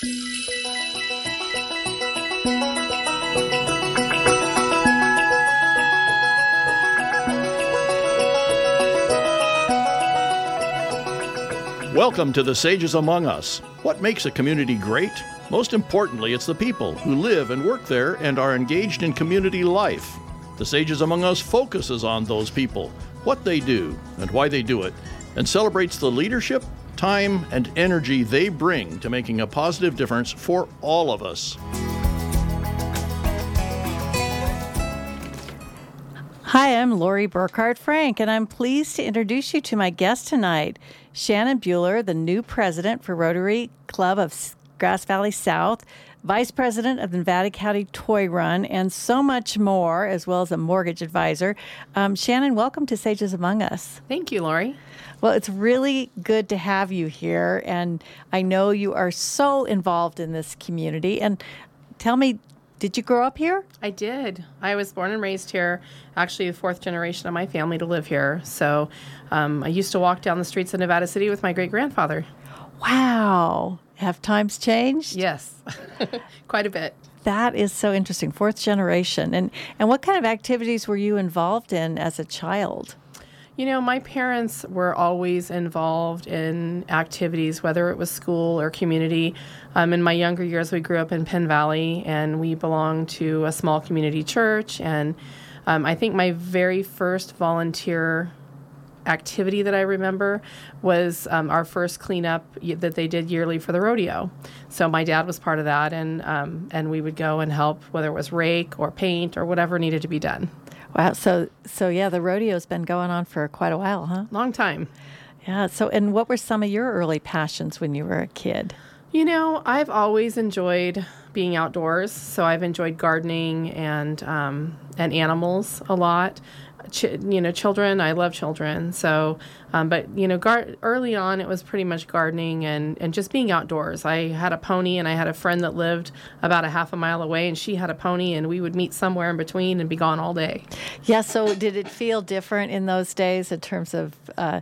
Welcome to the Sages Among Us. What makes a community great? Most importantly, it's the people who live and work there and are engaged in community life. The Sages Among Us focuses on those people, what they do, and why they do it, and celebrates the leadership, time, and energy they bring to making a positive difference for all of us. Hi, I'm Lori Burkart Frank, and I'm pleased to introduce you to my guest tonight, Shannon Buehler, the new president for Rotary Club of Grass Valley South, vice president of the Nevada County Toy Run, and so much more, as well as a mortgage advisor. Um, Shannon, welcome to Sages Among Us. Thank you, Lori. Well, it's really good to have you here, and I know you are so involved in this community. And tell me, did you grow up here? I did. I was born and raised here, actually, the fourth generation of my family to live here. So um, I used to walk down the streets of Nevada City with my great grandfather. Wow. Have times changed? Yes, quite a bit. That is so interesting. Fourth generation. And, and what kind of activities were you involved in as a child? You know, my parents were always involved in activities, whether it was school or community. Um, in my younger years, we grew up in Penn Valley and we belonged to a small community church. And um, I think my very first volunteer activity that I remember was um, our first cleanup that they did yearly for the rodeo. So my dad was part of that, and um, and we would go and help whether it was rake or paint or whatever needed to be done. Wow. So so yeah, the rodeo's been going on for quite a while, huh? Long time. Yeah. So and what were some of your early passions when you were a kid? You know, I've always enjoyed being outdoors. So I've enjoyed gardening and um, and animals a lot. Ch- you know, children. I love children. So, um, but you know, gar- early on, it was pretty much gardening and and just being outdoors. I had a pony, and I had a friend that lived about a half a mile away, and she had a pony, and we would meet somewhere in between and be gone all day. Yeah. So, did it feel different in those days in terms of uh,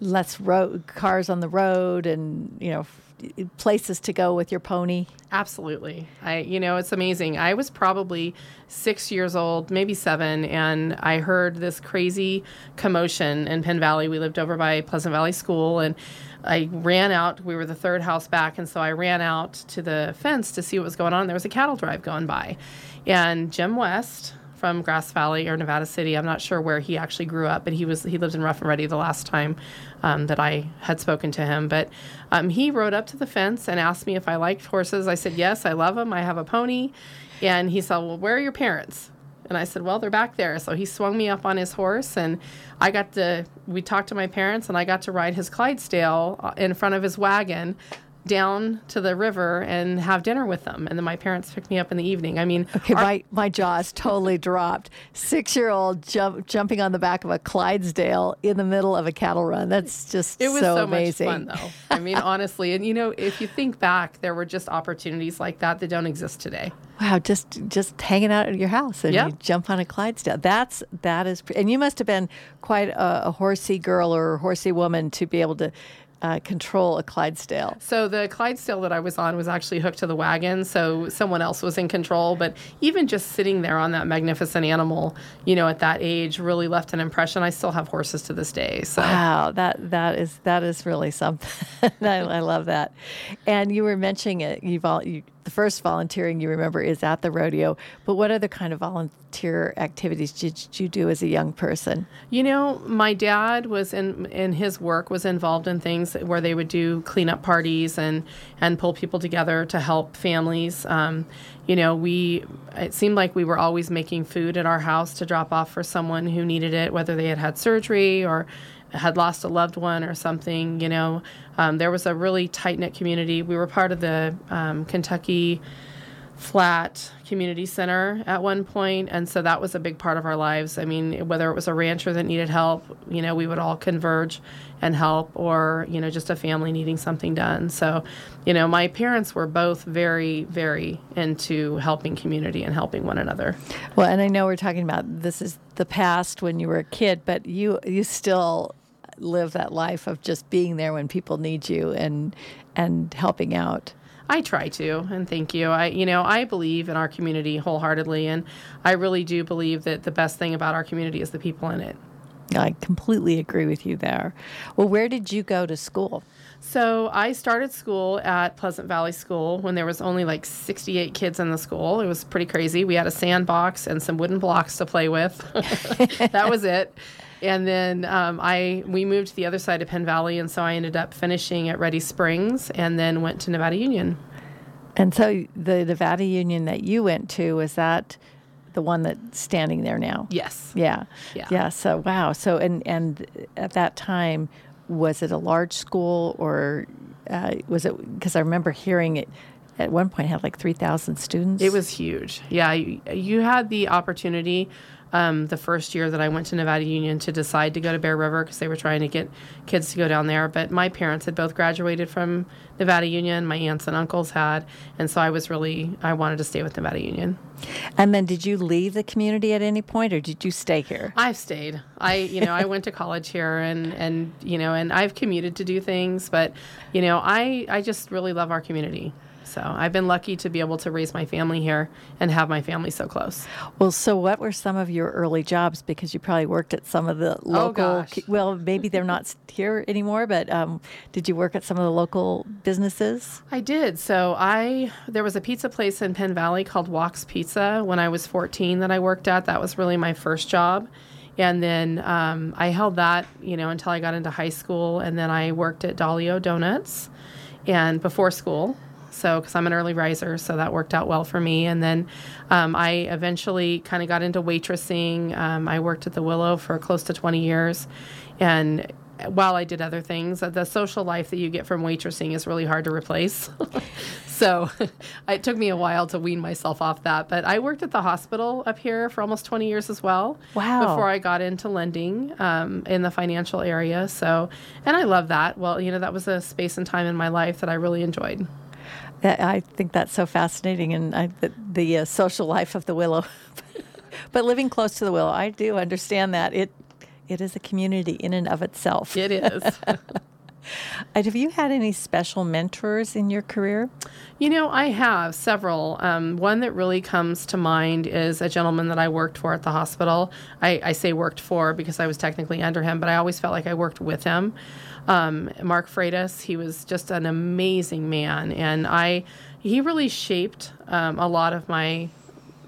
less road cars on the road, and you know? Uh, places to go with your pony? Absolutely. I you know, it's amazing. I was probably 6 years old, maybe 7, and I heard this crazy commotion in Penn Valley. We lived over by Pleasant Valley School and I ran out. We were the third house back, and so I ran out to the fence to see what was going on. There was a cattle drive going by. And Jim West, from Grass Valley or Nevada City. I'm not sure where he actually grew up, but he was he lived in Rough and Ready the last time um, that I had spoken to him. But um, he rode up to the fence and asked me if I liked horses. I said yes, I love them. I have a pony, and he said, "Well, where are your parents?" And I said, "Well, they're back there." So he swung me up on his horse, and I got to. We talked to my parents, and I got to ride his Clydesdale uh, in front of his wagon down to the river and have dinner with them. And then my parents picked me up in the evening. I mean, okay, our- my, my jaw's totally dropped. Six year old jump, jumping on the back of a Clydesdale in the middle of a cattle run. That's just it was so, so amazing. much fun, though. I mean, honestly, and you know, if you think back, there were just opportunities like that that don't exist today. Wow, just just hanging out at your house and Yep. you jump on a Clydesdale. That's that is, and you must have been quite a, a horsey girl or a horsey woman to be able to uh, control a Clydesdale. So the Clydesdale that I was on was actually hooked to the wagon, so someone else was in control. But even just sitting there on that magnificent animal, you know, at that age, really left an impression. I still have horses to this day. So Wow, that that is that is really something. I, I love that. And you were mentioning it. You've all you the first volunteering you remember is at the rodeo. But what other kind of volunteer activities did you do as a young person? You know, my dad was in in his work was involved in things where they would do cleanup parties and and pull people together to help families. Um, you know, we it seemed like we were always making food at our house to drop off for someone who needed it, whether they had had surgery or had lost a loved one or something. You know, um, there was a really tight knit community. We were part of the um, Kentucky flat community center at one point and so that was a big part of our lives i mean whether it was a rancher that needed help you know we would all converge and help or you know just a family needing something done so you know my parents were both very very into helping community and helping one another Well, and I know we're talking about this is the past when you were a kid, but you you still live that life of just being there when people need you and and helping out. I try to, and thank you. I, you know, I believe in our community wholeheartedly, and I really do believe that the best thing about our community is the people in it. I completely agree with you there. Well, where did you go to school? So I started school at Pleasant Valley School when there was only like 68 kids in the school. It was pretty crazy. We had a sandbox and some wooden blocks to play with. that was it. And then um, I we moved to the other side of Penn Valley, and so I ended up finishing at Ready Springs, and then went to Nevada Union. And so the Nevada Union that you went to was that the one that's standing there now? Yes. Yeah. Yeah. Yeah. So wow. So and and at that time, was it a large school or uh, was it? Because I remember hearing it at one point had like three thousand students. It was huge. Yeah, you, you had the opportunity um, the first year that I went to Nevada Union to decide to go to Bear River because they were trying to get kids to go down there. But my parents had both graduated from Nevada Union. My aunts and uncles had, and so I was really I wanted to stay with Nevada Union. And then, did you leave the community at any point, or did you stay here? I've stayed. I, you know, I went to college here, and and you know, and I've commuted to do things, but you know, I I just really love our community. So I've been lucky to be able to raise my family here and have my family so close. Well, so what were some of your early jobs? Because you probably worked at some of the local. Oh gosh. well, maybe they're not here anymore, but um, did you work at some of the local businesses? I did. So I there was a pizza place in Penn Valley called Walks Pizza when I was 14 that I worked at. That was really my first job. And then um, I held that, you know, until I got into high school. And then I worked at Dalio Donuts and before school. So, because I'm an early riser, so that worked out well for me. And then um, I eventually kind of got into waitressing. Um, I worked at the Willow for close to 20 years. And while I did other things, the social life that you get from waitressing is really hard to replace. so it took me a while to wean myself off that. But I worked at the hospital up here for almost 20 years as well. Wow. Before I got into lending um, in the financial area. So, and I love that. Well, you know, that was a space and time in my life that I really enjoyed. That- I think that's so fascinating, and I, the, the uh, social life of the Willow. but living close to the Willow, I do understand that it it is a community in and of itself. It is. Have you had any special mentors in your career? You know, I have several. Um, one that really comes to mind is a gentleman that I worked for at the hospital. I, I say worked for because I was technically under him, but I always felt like I worked with him. Um, Mark Freitas, he was just an amazing man, and I he really shaped um, a lot of my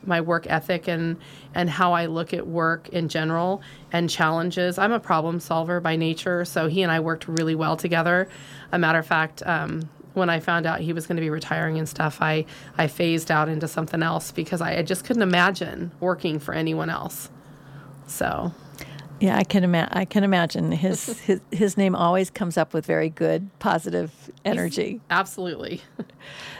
my work ethic and and how I look at work in general and challenges. I'm a problem solver by nature, so he and I worked really well together. A matter of fact, um, when I found out he was going to be retiring and stuff, I I phased out into something else because I, I just couldn't imagine working for anyone else. So Yeah, I can ima- I can imagine his, his his name always comes up with very good positive energy. absolutely,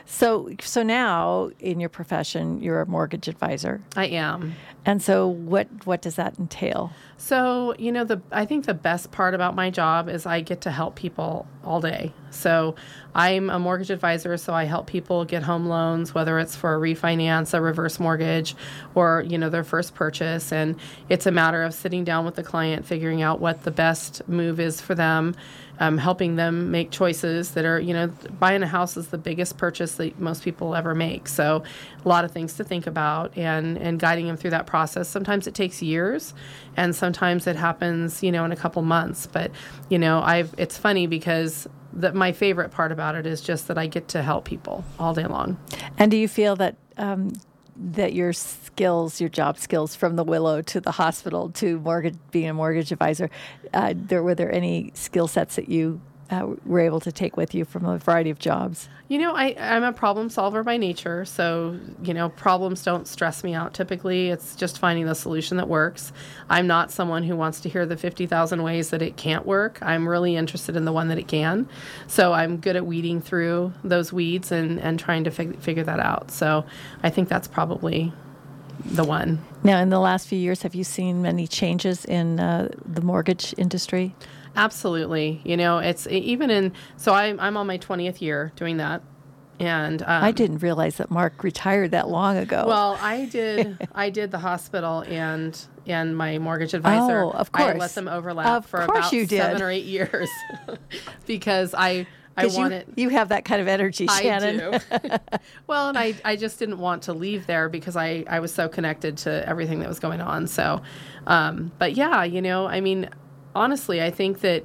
So so now in your profession, you're a mortgage advisor. I am. And so what what does that entail? So, you know, the I think the best part about my job is I get to help people all day. So, I'm a mortgage advisor, so I help people get home loans, whether it's for a refinance, a reverse mortgage, or, you know, their first purchase. And it's a matter of sitting down with the client, figuring out what the best move is for them, um, helping them make choices that are, you know, buying a house is the biggest purchase that most people ever make. So, a lot of things to think about and, and guiding them through that process. Sometimes it takes years, and sometimes it happens, you know, in a couple months. But, you know, I've it's funny because that my favorite part about it is just that I get to help people all day long. And do you feel that um, that your skills, your job skills, from the Willow to the hospital to mortgage, being a mortgage advisor, uh, there were there any skill sets that you uh, were able to take with you from a variety of jobs? You know, I, I'm a problem solver by nature, so, you know, problems don't stress me out typically. It's just finding the solution that works. I'm not someone who wants to hear the 50,000 ways that it can't work. I'm really interested in the one that it can. So I'm good at weeding through those weeds and, and trying to fig- figure that out. So I think that's probably the one. Now, in the last few years, have you seen many changes in uh, the mortgage industry? Absolutely. You know, it's even in, so I'm, I'm on my 20th year doing that. And um, I didn't realize that Mark retired that long ago. Well, I did. I did the hospital and and my mortgage advisor. Oh, of course. I let them overlap Of for about you did. seven or eight years because I I want you. You have that kind of energy, Shannon. I do. well, and I, I just didn't want to leave there because I, I was so connected to everything that was going on. So, um, but yeah, you know, I mean, honestly, I think that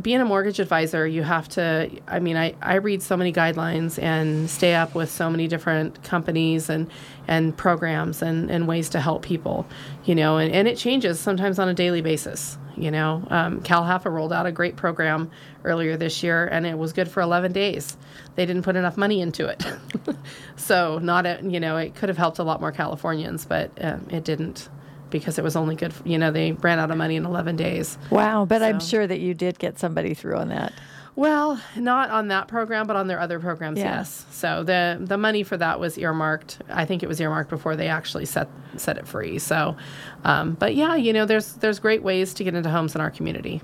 being a mortgage advisor, you have to, I mean, I, I read so many guidelines and stay up with so many different companies and, and programs and, and ways to help people, you know, and, and it changes sometimes on a daily basis. You know, um, CalHFA rolled out a great program earlier this year and it was good for 11 days. They didn't put enough money into it. so, not, a, you know, it could have helped a lot more Californians, but um, it didn't because it was only good, for, you know, they ran out of money in 11 days. Wow, but I'm sure that you did get somebody through on that. Well, not on that program, but on their other programs, Yeah. yes. So the the money for that was earmarked. I think it was earmarked before they actually set set it free. So, um, but yeah, you know, there's there's great ways to get into homes in our community.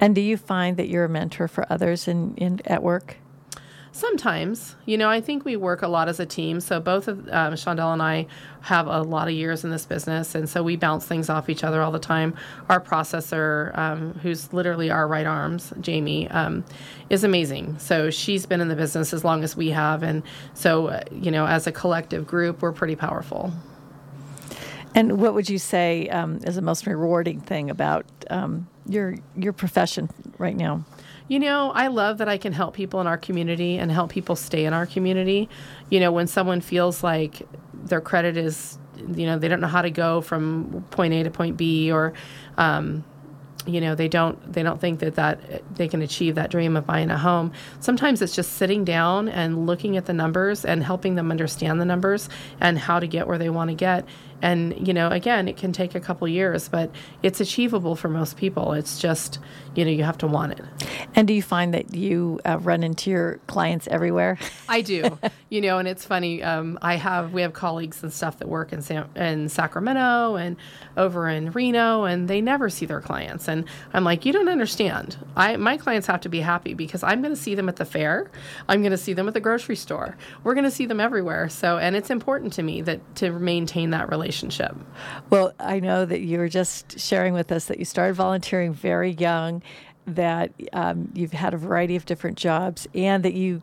And do you find that you're a mentor for others in, in at work? Sometimes, you know, I think we work a lot as a team. So both of um, Shondell and I have a lot of years in this business, and so we bounce things off each other all the time. Our processor, um, who's literally our right arms, Jamie, um, is amazing. So she's been in the business as long as we have, and so uh, you know, as a collective group, we're pretty powerful. And what would you say um, is the most rewarding thing about um, your your profession right now? You know, I love that I can help people in our community and help people stay in our community. You know, when someone feels like their credit is, you know, they don't know how to go from point A to point B, or, um, you know, they don't they don't think that that they can achieve that dream of buying a home. Sometimes it's just sitting down and looking at the numbers and helping them understand the numbers and how to get where they want to get. And you know, again, it can take a couple years, but it's achievable for most people. It's just, you know, you have to want it. And do you find that you uh, run into your clients everywhere? I do, you know, and it's funny. Um, I have we have colleagues and stuff that work in San, in Sacramento and over in Reno, and they never see their clients. And I'm like, you don't understand. I my clients have to be happy because I'm going to see them at the fair, I'm going to see them at the grocery store. We're going to see them everywhere. So, and it's important to me that to maintain that relationship. Well, I know that you were just sharing with us that you started volunteering very young, that um, you've had a variety of different jobs, and that you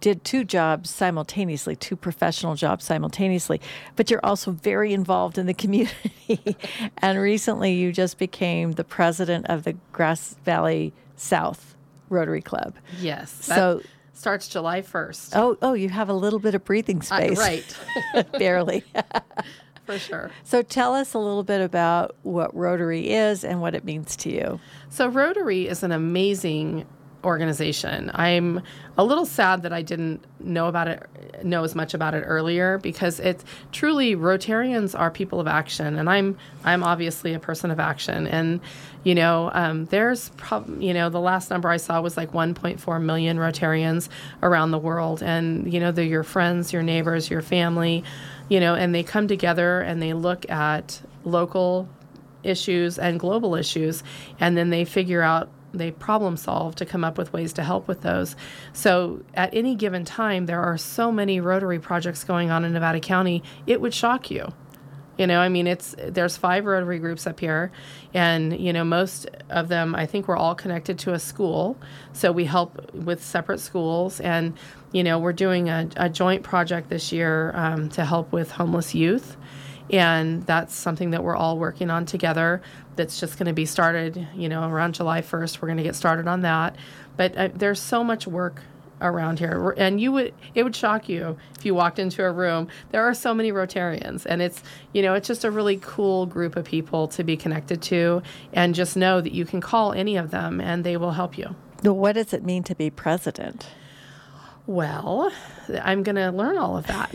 did two jobs simultaneously, two professional jobs simultaneously, but you're also very involved in the community. and recently you just became the president of the Grass Valley South Rotary Club. Yes. So- starts July 1st. Oh, oh, you have a little bit of breathing Uh, space. right. Barely. For sure. So tell us a little bit about what Rotary is and what it means to you. So Rotary is an amazing organization. I'm a little sad that I didn't know about it, know as much about it earlier because it's truly Rotarians are people of action, and I'm I'm obviously a person of action. And you know, um, there's prob- you know the last number I saw was like 1.4 million Rotarians around the world, and you know they're your friends, your neighbors, your family, you know, and they come together and they look at local issues and global issues, and then they figure out they problem solve to come up with ways to help with those. So at any given time, there are so many Rotary projects going on in Nevada County, it would shock you. You know, I mean, it's there's five Rotary groups up here, and you know, most of them, I think, we're all connected to a school. So we help with separate schools, and you know, we're doing a, a joint project this year um, to help with homeless youth and that's something that we're all working on together that's just going to be started you know around july 1st we're going to get started on that. But uh, there's so much work around here and you would it would shock you if you walked into a room. There are so many rotarians and it's you know it's just a really cool group of people to be connected to and just know that you can call any of them and they will help you. What does it mean to be president? Well, I'm going to learn all of that.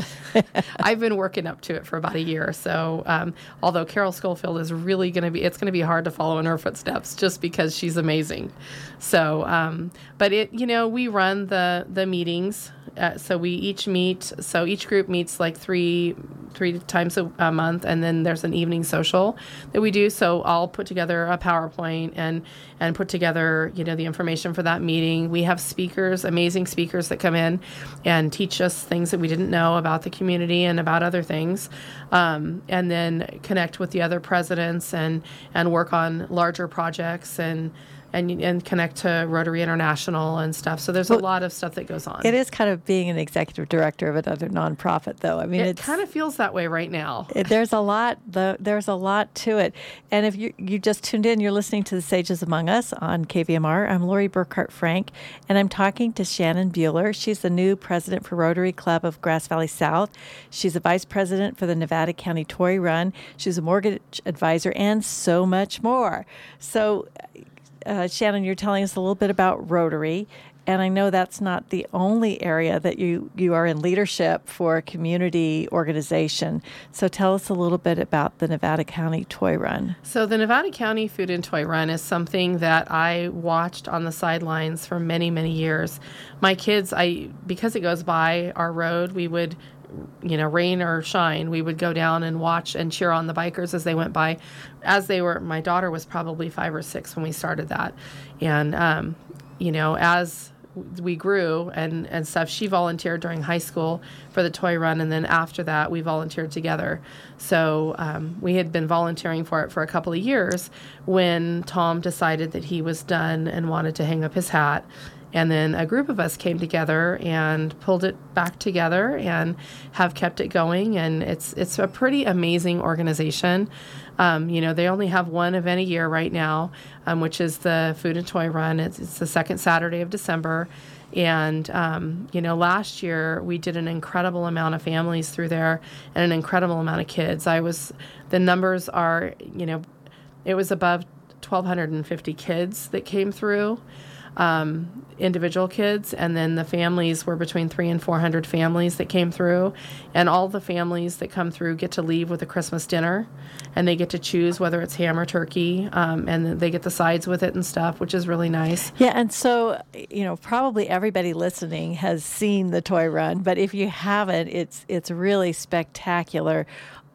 I've been working up to it for about a year. So, um, although Carol Schofield is really going to be, it's going to be hard to follow in her footsteps just because she's amazing. So, um, but it, you know, we run the the meetings. Uh, so we each meet. So each group meets like three three times a, a month, and then there's an evening social that we do. So I'll put together a PowerPoint and and put together you know the information for that meeting. We have speakers, amazing speakers that come in and teach us things that we didn't know about the community and about other things, um, and then connect with the other presidents and and work on larger projects and and and connect to Rotary International and stuff. So there's Well, a lot of stuff that goes on. It is kind of being an executive director of another nonprofit, though. I mean, It it's kind of feels that way right now. it- there's a lot. The, there's a lot to it. And if you you just tuned in, you're listening to the Sages Among Us on KVMR. I'm Lori Burkart Frank, and I'm talking to Shannon Buehler. She's the new president for Rotary Club of Grass Valley South. She's a vice president for the Nevada County Toy Run. She's a mortgage advisor, and so much more. So, uh, Shannon, you're telling us a little bit about Rotary. And I know that's not the only area that you, you are in leadership for a community organization. So tell us a little bit about the Nevada County Toy Run. So the Nevada County Food and Toy Run is something that I watched on the sidelines for many, many years. My kids, I because it goes by our road, we would you know, rain or shine, we would go down and watch and cheer on the bikers as they went by. As they were, my daughter was probably five or six when we started that, and um, you know, as we grew and and stuff, she volunteered during high school for the toy run, and then after that, we volunteered together. So um, we had been volunteering for it for a couple of years when Tom decided that he was done and wanted to hang up his hat. And then a group of us came together and pulled it back together and have kept it going. And it's it's a pretty amazing organization. Um, you know, they only have one event a year right now, um, which is the Food and Toy Run. It's, it's the second Saturday of December. And, um, you know, last year we did an incredible amount of families through there and an incredible amount of kids. I was, the numbers are, you know, it was above 1,250 kids that came through um, individual kids, and then the families were between three and four hundred families that came through, and all the families that come through get to leave with a Christmas dinner, and they get to choose whether it's ham or turkey, um, and they get the sides with it and stuff, which is really nice. Yeah, and so you know, probably everybody listening has seen the toy run, but if you haven't, it's it's really spectacular.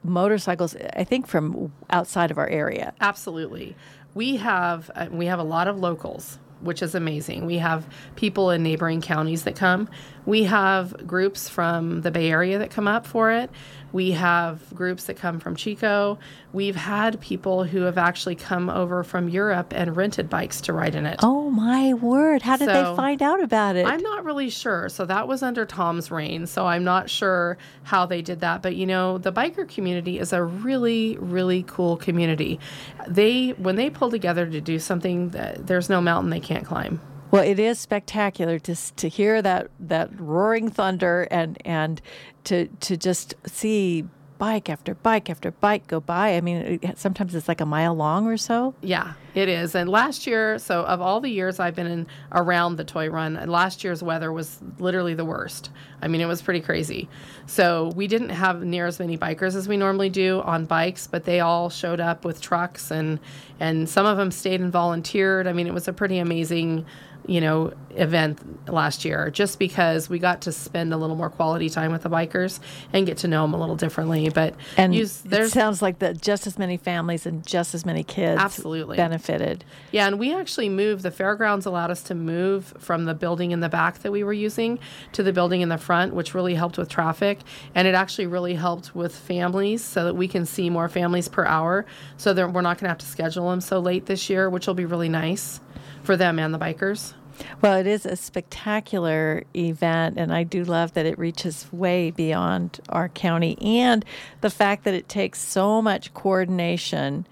Motorcycles, I think, from outside of our area. Absolutely, we have uh, we have a lot of locals which is amazing. We have people in neighboring counties that come. We have groups from the Bay Area that come up for it. We have groups that come from Chico. We've had people who have actually come over from Europe and rented bikes to ride in it. Oh my word! How did they find out about it? I'm not really sure. So that was under Tom's reign. So I'm not sure how they did that. But you know, the biker community is a really, really cool community. They when they pull together to do something, that there's no mountain they can't climb. Well, it is spectacular to to hear that that roaring thunder and and to to just see bike after bike after bike go by. I mean, it, sometimes it's like a mile long or so. Yeah, it is. And last year, so of all the years I've been in around the toy run, last year's weather was literally the worst. I mean, it was pretty crazy. So we didn't have near as many bikers as we normally do on bikes, but they all showed up with trucks and and some of them stayed and volunteered. I mean, it was a pretty amazing you know, event last year just because we got to spend a little more quality time with the bikers and get to know them a little differently. But And use, it sounds like that just as many families and just as many kids Absolutely. benefited. Yeah, and we actually moved. The fairgrounds allowed us to move from the building in the back that we were using to the building in the front, which really helped with traffic. And it actually really helped with families so that we can see more families per hour. So that we're not going to have to schedule them so late this year, which will be really nice for them and the bikers. Well, it is a spectacular event, and I do love that it reaches way beyond our county and the fact that it takes so much coordination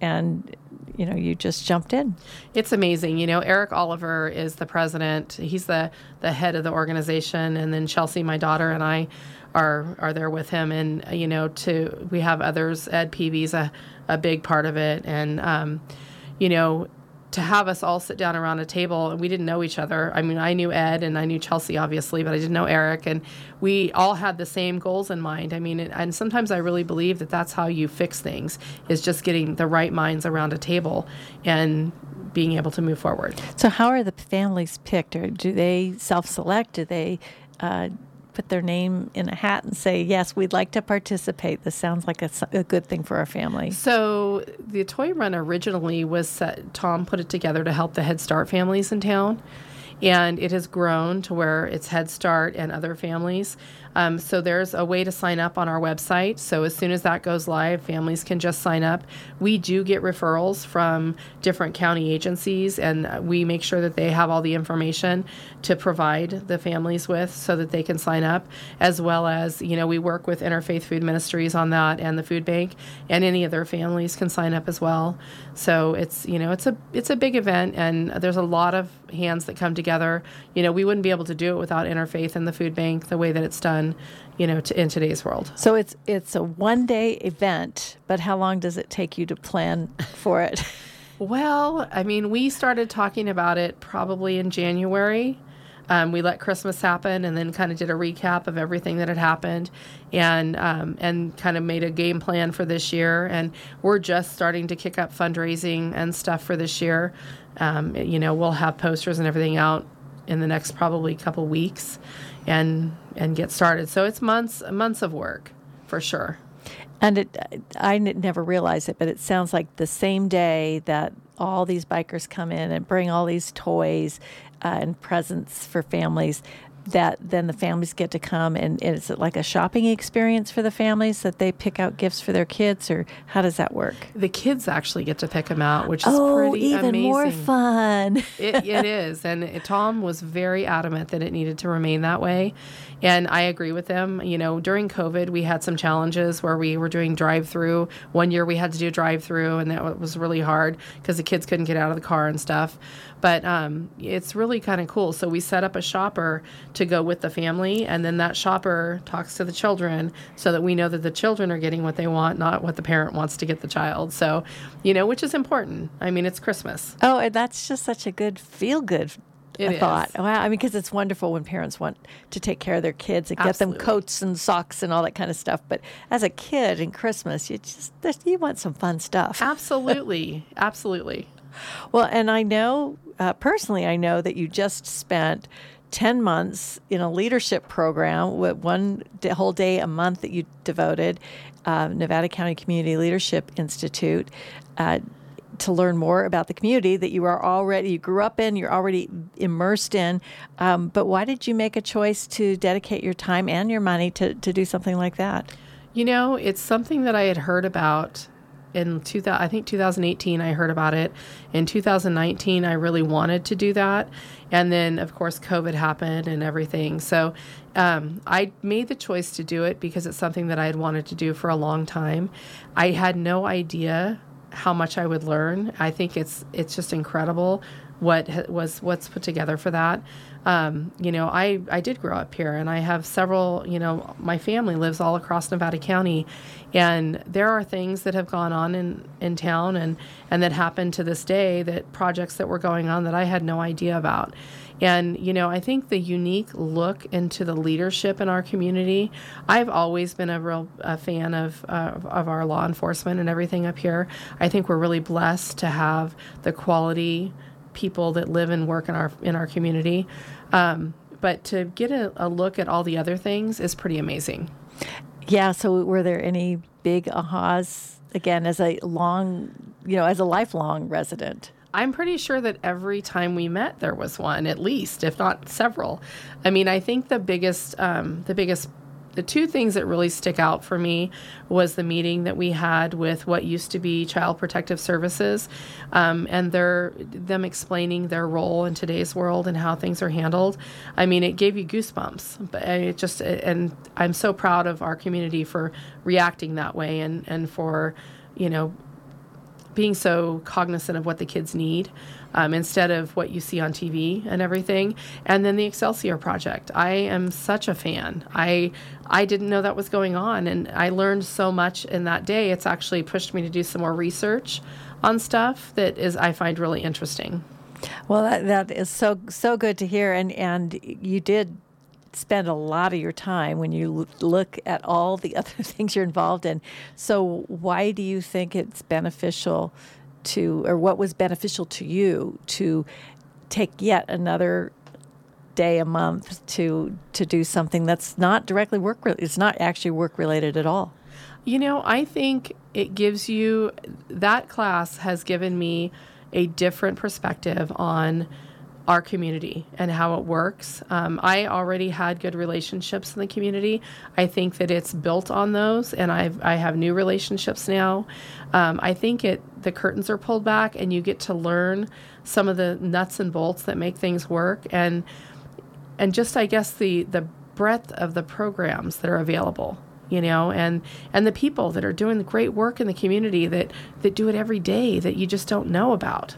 and you know you just jumped in It's amazing. You know, Eric Oliver is the president. He's the the head of the organization, and then Chelsea, my daughter, and I are are there with him. And you know, to we have others. Ed Peavy's a a big part of it, and um, you know. To have us all sit down around a table, and we didn't know each other. I mean, I knew Ed and I knew Chelsea, obviously, but I didn't know Eric. And we all had the same goals in mind. I mean, and sometimes I really believe that that's how you fix things is just getting the right minds around a table and being able to move forward. so how are the families picked or do they self-select do they uh, put their name in a hat and say yes we'd like to participate this sounds like a good thing for our family So the toy run originally was set, Tom put it together to help the Head Start families in town. And it has grown to where it's Head Start and other families. Um, so there's a way to sign up on our website. So as soon as that goes live, families can just sign up. We do get referrals from different county agencies, and we make sure that they have all the information to provide the families with so that they can sign up, as well as, you know, we work with Interfaith Food Ministries on that and the food bank, and any other families can sign up as well. So it's, you know, it's a it's a big event, and there's a lot of hands that come together. You know, we wouldn't be able to do it without Interfaith and the food bank the way that it's done, you know, to, in today's world. So it's it's a one day event, but how long does it take you to plan for it? well, I mean, we started talking about it probably in January. Um, we let Christmas happen and then kind of did a recap of everything that had happened and um, and kind of made a game plan for this year. And we're just starting to kick up fundraising and stuff for this year. Um, you know, we'll have posters and everything out in the next probably couple weeks and and get started. So it's months months of work for sure. And it, I never realized it, but it sounds like the same day that all these bikers come in and bring all these toys uh, and presents for families that then the families get to come and is it like a shopping experience for the families that they pick out gifts for their kids or how does that work the kids actually get to pick them out which is oh, pretty even amazing. more fun it, it is and it, tom was very adamant that it needed to remain that way and I agree with him You know, during COVID, we had some challenges where we were doing drive through. One year we had to do drive through, and that was really hard because the kids couldn't get out of the car and stuff. But um, it's really kind of cool. So we set up a shopper to go with the family, and then that shopper talks to the children so that we know that the children are getting what they want, not what the parent wants to get the child. So, you know, which is important. I mean, it's Christmas. Oh, and that's just such a good feel good it thought. Wow. I mean, because it's wonderful when parents want to take care of their kids and Absolutely. get them coats and socks and all that kind of stuff. But as a kid in Christmas, you just you want some fun stuff. Absolutely, absolutely. Well, and I know uh, personally, I know that you just spent. 10 months in a leadership program with one whole day a month that you devoted uh, nevada county community leadership institute uh, to learn more about the community that you are already you grew up in, you're already immersed in. Um, but why did you make a choice to dedicate your time and your money to, to do something like that? You know, it's something that I had heard about in 2000, I think 2018 I heard about it. In 2019 I really wanted to do that, and then of course COVID happened and everything. So um, I made the choice to do it because it's something that I had wanted to do for a long time. I had no idea how much I would learn. I think it's it's just incredible what was what's put together for that. Um, you know, I I did grow up here, and I have several. You know, my family lives all across Nevada County, and there are things that have gone on in in town and and that happened to this day that projects that were going on that I had no idea about. And, you know, I think the unique look into the leadership in our community, I've always been a real a fan of, uh, of our law enforcement and everything up here. I think we're really blessed to have the quality people that live and work in our in our community. Um, but to get a, a look at all the other things is pretty amazing. Yeah. So, were there any big ahas again as a long, you know, as a lifelong resident? I'm pretty sure that every time we met, there was one, at least, if not several. I mean, I think the biggest, um, the biggest, the two things that really stick out for me was the meeting that we had with what used to be Child Protective Services, um, and their them explaining their role in today's world and how things are handled. I mean, it gave you goosebumps. But it just, and I'm so proud of our community for reacting that way and and for, you know, being so cognizant of what the kids need um, instead of what you see on TV and everything. And then the Excelsior Project. I am such a fan. I I didn't know that was going on, and I learned so much in that day. It's actually pushed me to do some more research on stuff that is I find really interesting. Well, that, that is so so good to hear, and and you did spend a lot of your time when you look at all the other things you're involved in. So, why do you think it's beneficial to, or what was beneficial to you to take yet another day a month to to do something that's not directly work it's not actually work related at all you know i think it gives you that class has given me a different perspective on our community and how it works. Um, I already had good relationships in the community. I think that it's built on those, and I've, I have new relationships now. Um, I think it the curtains are pulled back, and you get to learn some of the nuts and bolts that make things work, and and just I guess the the breadth of the programs that are available you know and and the people that are doing the great work in the community that that do it every day that you just don't know about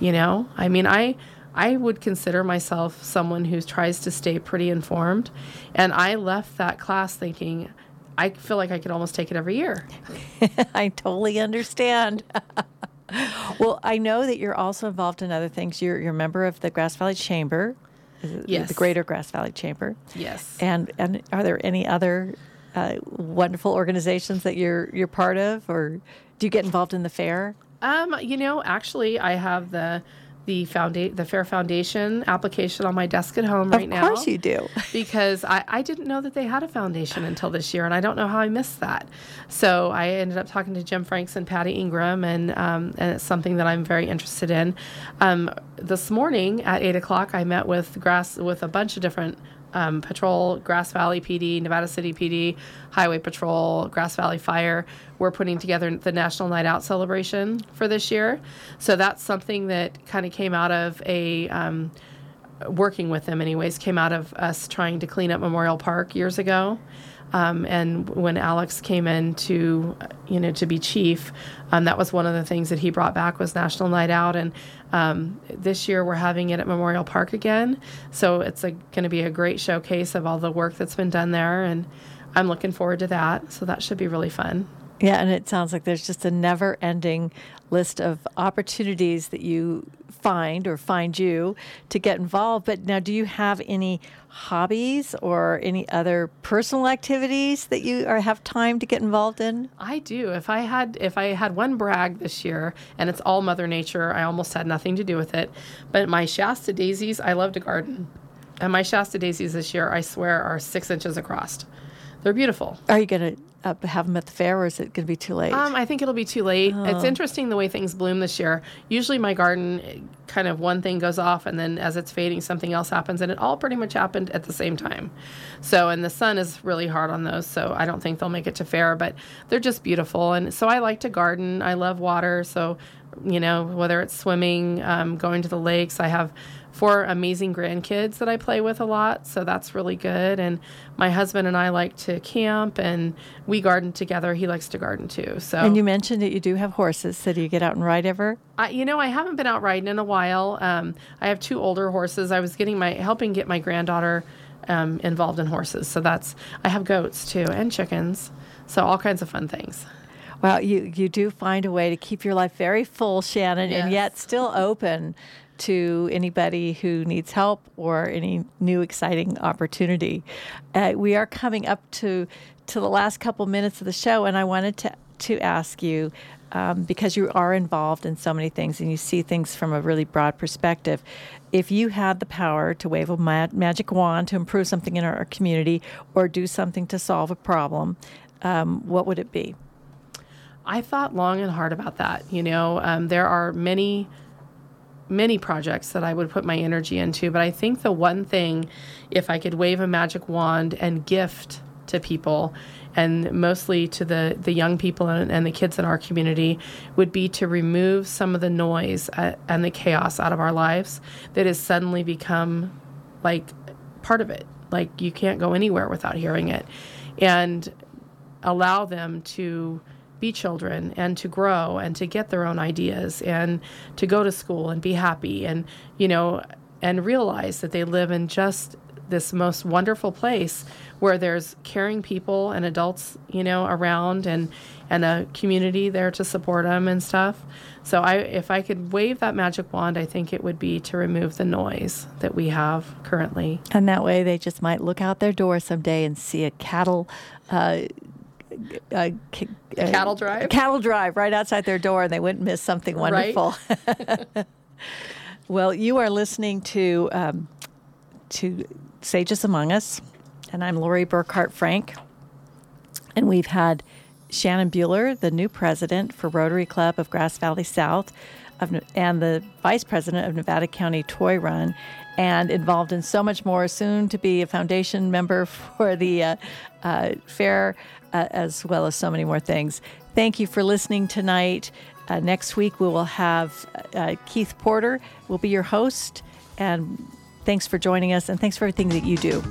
you know i mean i i would consider myself someone who tries to stay pretty informed and i left that class thinking i feel like i could almost take it every year I totally understand. well, I know that you're also involved in other things. You're, you're a member of the Grass Valley Chamber, Yes. the Greater Grass Valley Chamber. yes And and are there any other uh, wonderful organizations that you're you're part of, or do you get involved in the fair? Um, you know, actually, I have the the founda- the Fair Foundation application on my desk at home right now. of course you do. because I, I didn't know that they had a foundation until this year, and I don't know how I missed that. So I ended up talking to Jim Franks and Patty Ingram, and um, and it's something that I'm very interested in. Um, this morning at eight o'clock, I met with grass with a bunch of different. Um, patrol, Grass Valley PD, Nevada City PD, Highway Patrol, Grass Valley Fire. We're putting together the National Night Out celebration for this year. So that's something that kind of came out of a um, working with them anyways came out of us trying to clean up memorial park years ago. Um, and when alex came in to you know to be chief um, that was one of the things that he brought back was national night out. And um, this year we're having it at memorial park again. So it's going to be a great showcase of all the work that's been done there. And i'm looking forward to that. So that should be really fun Yeah, and it sounds like there's just a never ending list of opportunities that you find or find you to get involved. But now, do you have any hobbies or any other personal activities that you are, have time to get involved in? I do. If I had if I had one brag this year, and it's all Mother Nature, I almost had nothing to do with it. But my Shasta daisies, I love to garden, and my Shasta daisies this year, I swear, are six inches across. They're beautiful. Are you going to uh, have them at the fair, or is it going to be too late? Um, I think it'll be too late. It's interesting the way things bloom this year. Usually, my garden, kind of one thing goes off, and then as it's fading, something else happens, and it all pretty much happened at the same time. So, and the sun is really hard on those, so I don't think they'll make it to fair, but they're just beautiful. And so, I like to garden. I love water, so you know whether it's swimming, um, going to the lakes. I have four amazing grandkids that I play with a lot, so that's really good. And my husband and I like to camp, and we garden together. He likes to garden too. So and you mentioned that you do have horses. So do you get out and ride ever? I, you know, I haven't been out riding in a while. Um, I have two older horses. I was getting my helping get my granddaughter um, involved in horses. So that's I have goats too and chickens. So all kinds of fun things. Well, you, you do find a way to keep your life very full, Shannon, and yet still open to anybody who needs help or any new exciting opportunity. Uh, we are coming up to to the last couple minutes of the show, and I wanted to to ask you um, because you are involved in so many things and you see things from a really broad perspective. If you had the power to wave a ma- magic wand to improve something in our, our community or do something to solve a problem, um, what would it be? I thought long and hard about that. You know, um, there are many, many projects that I would put my energy into, but I think the one thing, if I could wave a magic wand and gift to people, and mostly to the, the young people and, and the kids in our community, would be to remove some of the noise uh, and the chaos out of our lives that has suddenly become like part of it. Like you can't go anywhere without hearing it. And allow them to be children and to grow and to get their own ideas and to go to school and be happy and you know and realize that they live in just this most wonderful place where there's caring people and adults you know around and and a community there to support them and stuff so i if i could wave that magic wand i think it would be to remove the noise that we have currently And that way, they just might look out their door someday and see a cattle. Uh, uh, uh, cattle drive? cattle drive right outside their door, and they wouldn't miss something Right. wonderful. well, you are listening to um, to Sages Among Us, and I'm Lori Burkart Frank, and we've had Shannon Buehler, the new president for Rotary Club of Grass Valley South, of, and the vice president of Nevada County Toy Run, and involved in so much more. Soon to be a foundation member for the uh, uh, fair, uh, as well as so many more things. Thank you for listening tonight. Uh, next week we will have uh, Keith Porter will be your host, and thanks for joining us, and thanks for everything that you do.